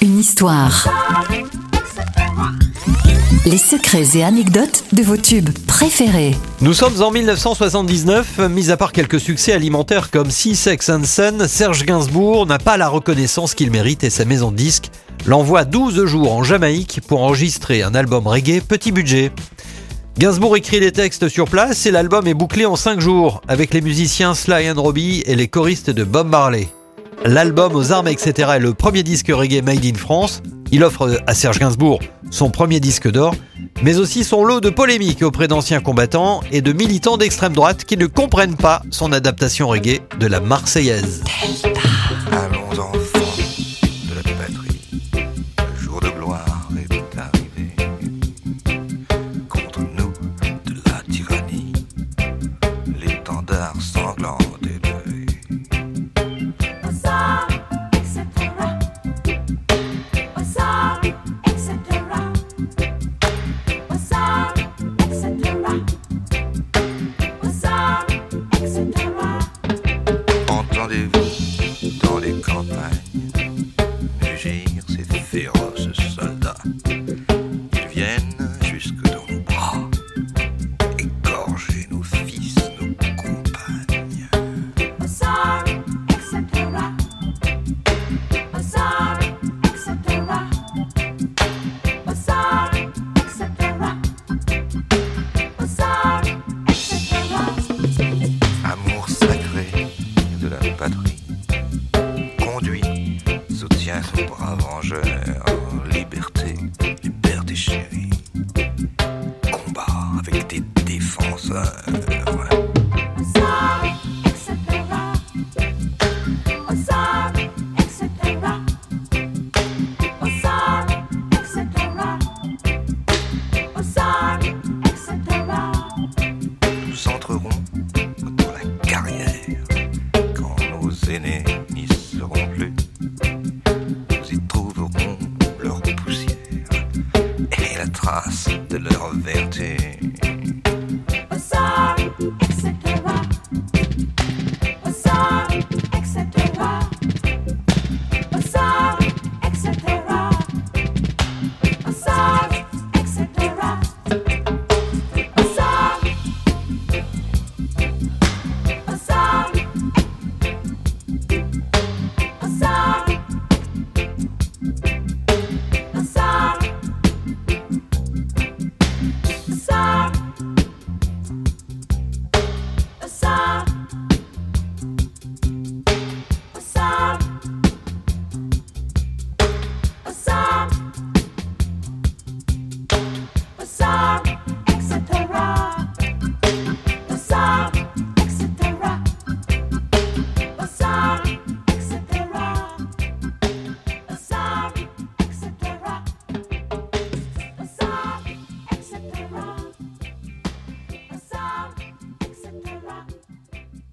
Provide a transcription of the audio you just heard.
Une histoire. Les secrets et anecdotes de vos tubes préférés. Nous sommes en 1979, mis à part quelques succès alimentaires comme Sea Sex and Sun, Serge Gainsbourg n'a pas la reconnaissance qu'il mérite et sa maison de disques l'envoie 12 jours en Jamaïque pour enregistrer un album reggae petit budget. Gainsbourg écrit les textes sur place et l'album est bouclé en 5 jours avec les musiciens Sly and Robbie et les choristes de Bob Marley. L'album aux armes, etc. est le premier disque reggae made in France. Il offre à Serge Gainsbourg son premier disque d'or, mais aussi son lot de polémiques auprès d'anciens combattants et de militants d'extrême droite qui ne comprennent pas son adaptation reggae de la Marseillaise. Conduit, soutient nos bras vengeurs, liberté, liberté chérie, combat avec des défenseurs. De leur vertu.